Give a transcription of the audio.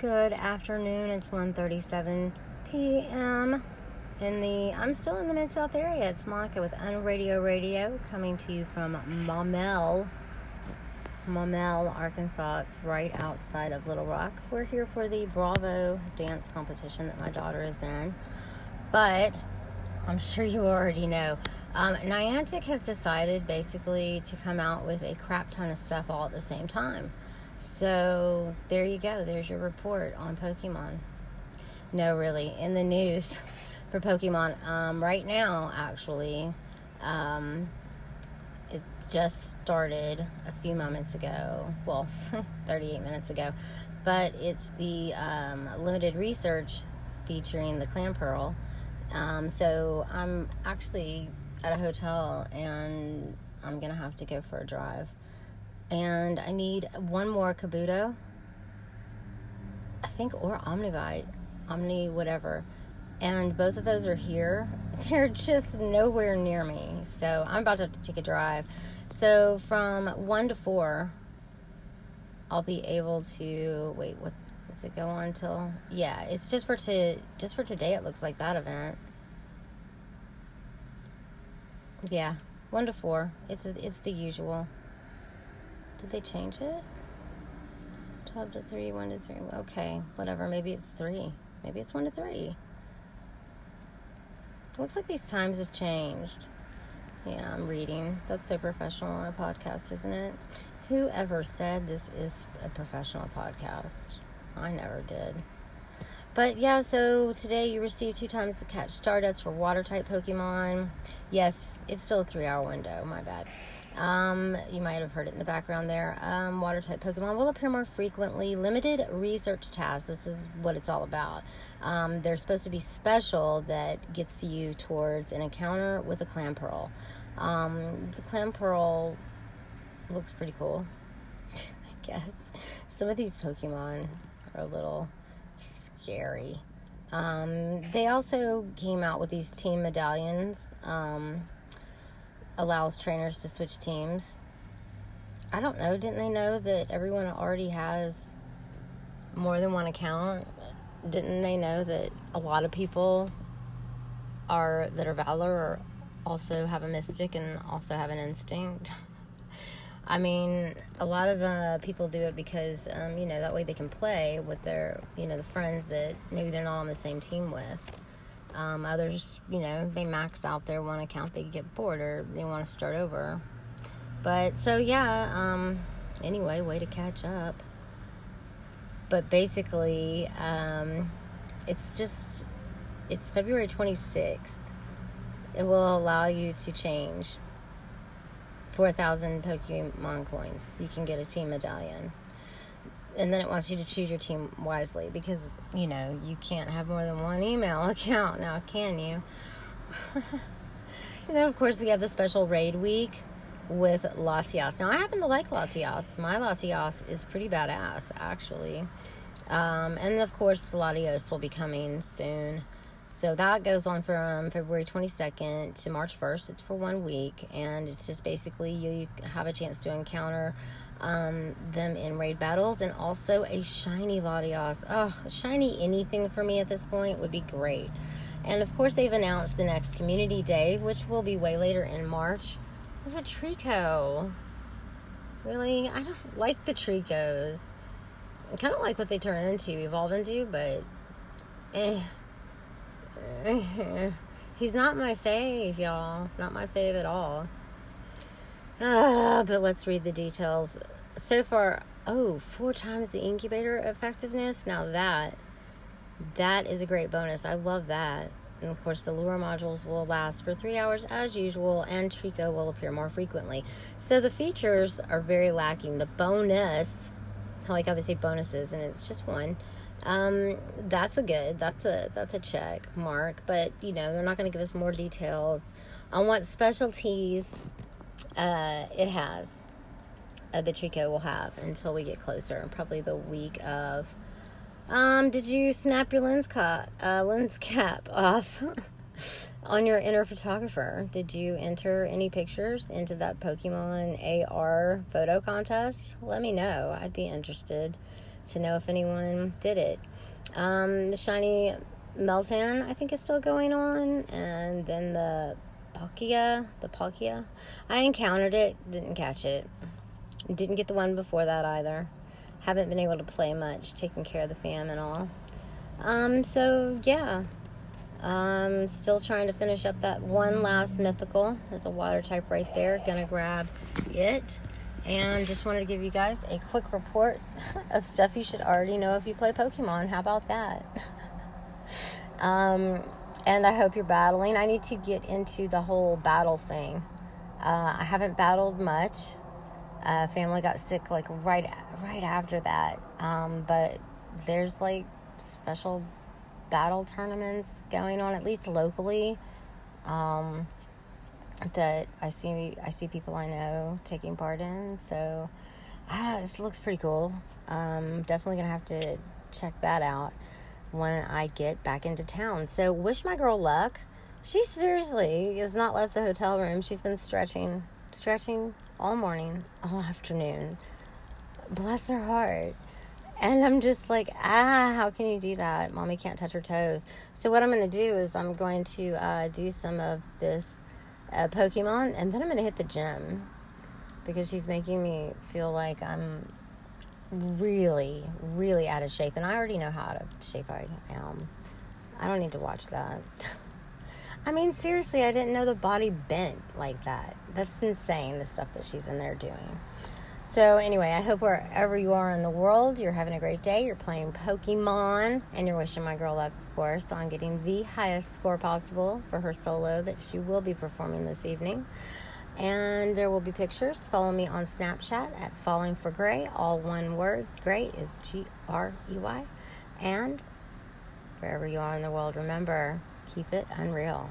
Good afternoon. It's 1:37 p.m. in the I'm still in the Mid South area. It's Monica with Unradio Radio coming to you from Maumelle, Maumelle, Arkansas. It's right outside of Little Rock. We're here for the Bravo dance competition that my daughter is in. But I'm sure you already know. Um, Niantic has decided basically to come out with a crap ton of stuff all at the same time. So there you go. There's your report on Pokemon. No, really, in the news for Pokemon um, right now, actually, um, it just started a few moments ago. Well, 38 minutes ago, but it's the um, limited research featuring the Clamperl. Um, so I'm actually at a hotel and I'm gonna have to go for a drive and I need one more Kabuto. I think or Omnivite, Omni whatever, and both of those are here. They're just nowhere near me, so I'm about to have to take a drive. So from one to four, I'll be able to wait. What does it go on till? Yeah, it's just for to just for today. It looks like that event. Yeah, one to four. It's it's the usual. Did they change it? 12 to 3, 1 to 3. Okay, whatever. Maybe it's 3. Maybe it's 1 to 3. Looks like these times have changed. Yeah, I'm reading. That's so professional on a podcast, isn't it? Whoever said this is a professional podcast? I never did. But yeah, so today you received two times the catch Stardust for water type Pokemon. Yes, it's still a three hour window, my bad. Um, you might have heard it in the background there. Um, water type Pokemon will appear more frequently. Limited research tasks. This is what it's all about. Um, they're supposed to be special that gets you towards an encounter with a Clamperl. Um, the Clamperl looks pretty cool, I guess. Some of these Pokemon are a little scary. Um, they also came out with these team medallions. Um, allows trainers to switch teams. I don't know. Didn't they know that everyone already has more than one account? Didn't they know that a lot of people are that are Valor or also have a mystic and also have an instinct? I mean, a lot of uh, people do it because, um, you know, that way they can play with their, you know, the friends that maybe they're not on the same team with. Um, others, you know, they max out their one account, they get bored or they want to start over. But so, yeah, um, anyway, way to catch up. But basically, um, it's just, it's February 26th. It will allow you to change 4,000 Pokemon coins. You can get a team medallion. And then it wants you to choose your team wisely because you know you can't have more than one email account now can you? And then of course we have the special raid week with latias. Now i happen to like latias. My latias is pretty badass actually. Um, and of course latios will be coming soon so that goes on from February 22nd to March 1st. It's for one week, and it's just basically you have a chance to encounter um, them in raid battles and also a shiny Latios. Oh, shiny anything for me at this point would be great. And of course, they've announced the next Community Day, which will be way later in March. It's a Treecko. Really? I don't like the Treeckos. I kind of like what they turn into, evolve into, but eh. He's not my fave, y'all. Not my fave at all. Uh, but let's read the details. So far, oh, four times the incubator effectiveness. Now that that is a great bonus. I love that. And of course, the lure modules will last for three hours as usual, and Treecko will appear more frequently. So the features are very lacking. The bonus, I like how they say bonuses, and it's just one. Um, that's a good. That's a that's a check mark. But you know, they're not going to give us more details on what specialties uh, it has. Uh, the Treecko will have until we get closer, probably the week of. Um, did you snap your lens cap, uh, lens cap off on your inner photographer? Did you enter any pictures into that Pokemon AR photo contest? Let me know. I'd be interested to know if anyone did it. Um, the shiny Meltan, I think, is still going on, and then the Palkia, the Palkia, I encountered it, didn't catch it, didn't get the one before that either. Haven't been able to play much, taking care of the fam and all. Um, so yeah, um, still trying to finish up that one last mythical. There's a water type right there. Gonna grab it. And just wanted to give you guys a quick report of stuff you should already know if you play Pokemon. How about that? um, and I hope you're battling. I need to get into the whole battle thing. Uh, I haven't battled much. Uh, family got sick like right right after that. Um, but there's like special battle tournaments going on at least locally. Um, that I see I see people I know taking part in. So ah, this looks pretty cool. Um, definitely gonna have to check that out when I get back into town. So wish my girl luck. She seriously has not left the hotel room. She's been stretching, stretching all morning, all afternoon. Bless her heart. And I'm just like, ah, how can you do that? Mommy can't touch her toes. So, what I'm going to do is I'm going to uh, do some of this uh, Pokemon and then I'm to hit the gym because she's making me feel like I'm really, really out of shape. And I already know how out of shape I am. I don't need to watch that. I mean, seriously, I didn't know the body bent like that. That's insane, the stuff that she's in there doing. So, anyway, I hope wherever you are in the world, you're having a great day. You're playing Pokemon, and you're wishing my girl luck, of course, on getting the highest score possible for her solo that she will be performing this evening. And there will be pictures. Follow me on Snapchat at Falling for Grey. All one word. Grey is G R E Y. And wherever you are in the world, remember, keep it unreal.